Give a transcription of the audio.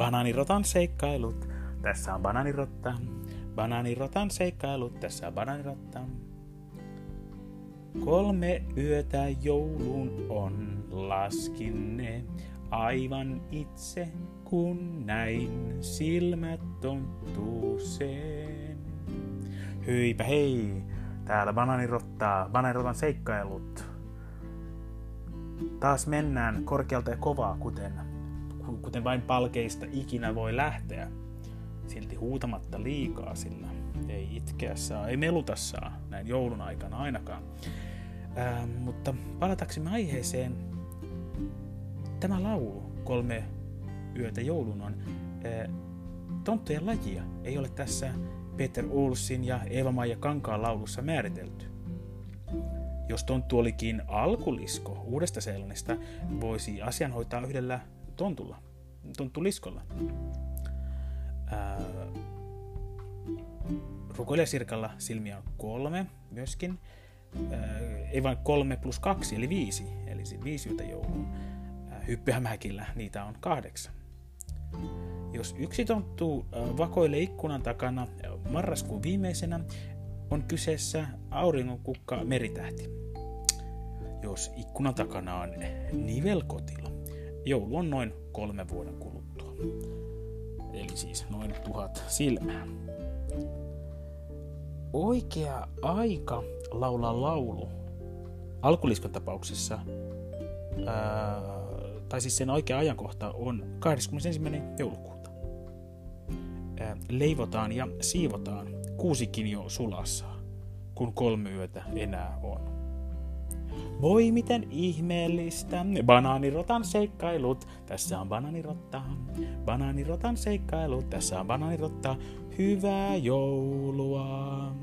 Banaanirotan seikkailut, tässä on banaanirotta. Banaanirotan seikkailut, tässä on banaanirotta. Kolme yötä joulun on laskinne aivan itse, kun näin silmät tonttuuseen. Hyipä hei, täällä banaanirottaa, banaanirotan seikkailut. Taas mennään korkealta ja kovaa, kuten, kuten vain palkeista ikinä voi lähteä. Silti huutamatta liikaa, sillä ei itkeä saa, ei meluta saa näin joulun aikana ainakaan. Ää, mutta palataksemme aiheeseen, tämä laulu, kolme yötä joulun on, ää, tonttujen lajia ei ole tässä Peter Ulsin ja Eeva-Maija Kankaan laulussa määritelty. Jos tonttu olikin alkulisko uudesta Seelannista, voisi asian hoitaa yhdellä tontulla, tonttuliskolla. Ää, rukoilijasirkalla silmiä on kolme myöskin. Ää, ei vain kolme plus kaksi, eli viisi. Eli viisi yötä jouluun. Hyppyhämäkillä niitä on kahdeksan. Jos yksi tonttu vakoilee ikkunan takana marraskuun viimeisenä, on kyseessä auringonkukka meritähti. Jos ikkunan takana on nivelkotila, joulu on noin kolme vuoden kuluttua. Eli siis noin tuhat silmää. Oikea aika laulaa laulu alkuliskon tapauksessa, ää, tai siis sen oikea ajankohta on 21. joulukuuta. Ää, leivotaan ja siivotaan kuusikin jo sulassa, kun kolme yötä enää on. Voi miten ihmeellistä, banaanirotan seikkailut, tässä on banaanirotta. Banaanirotan seikkailut, tässä on banaanirotta, hyvää joulua.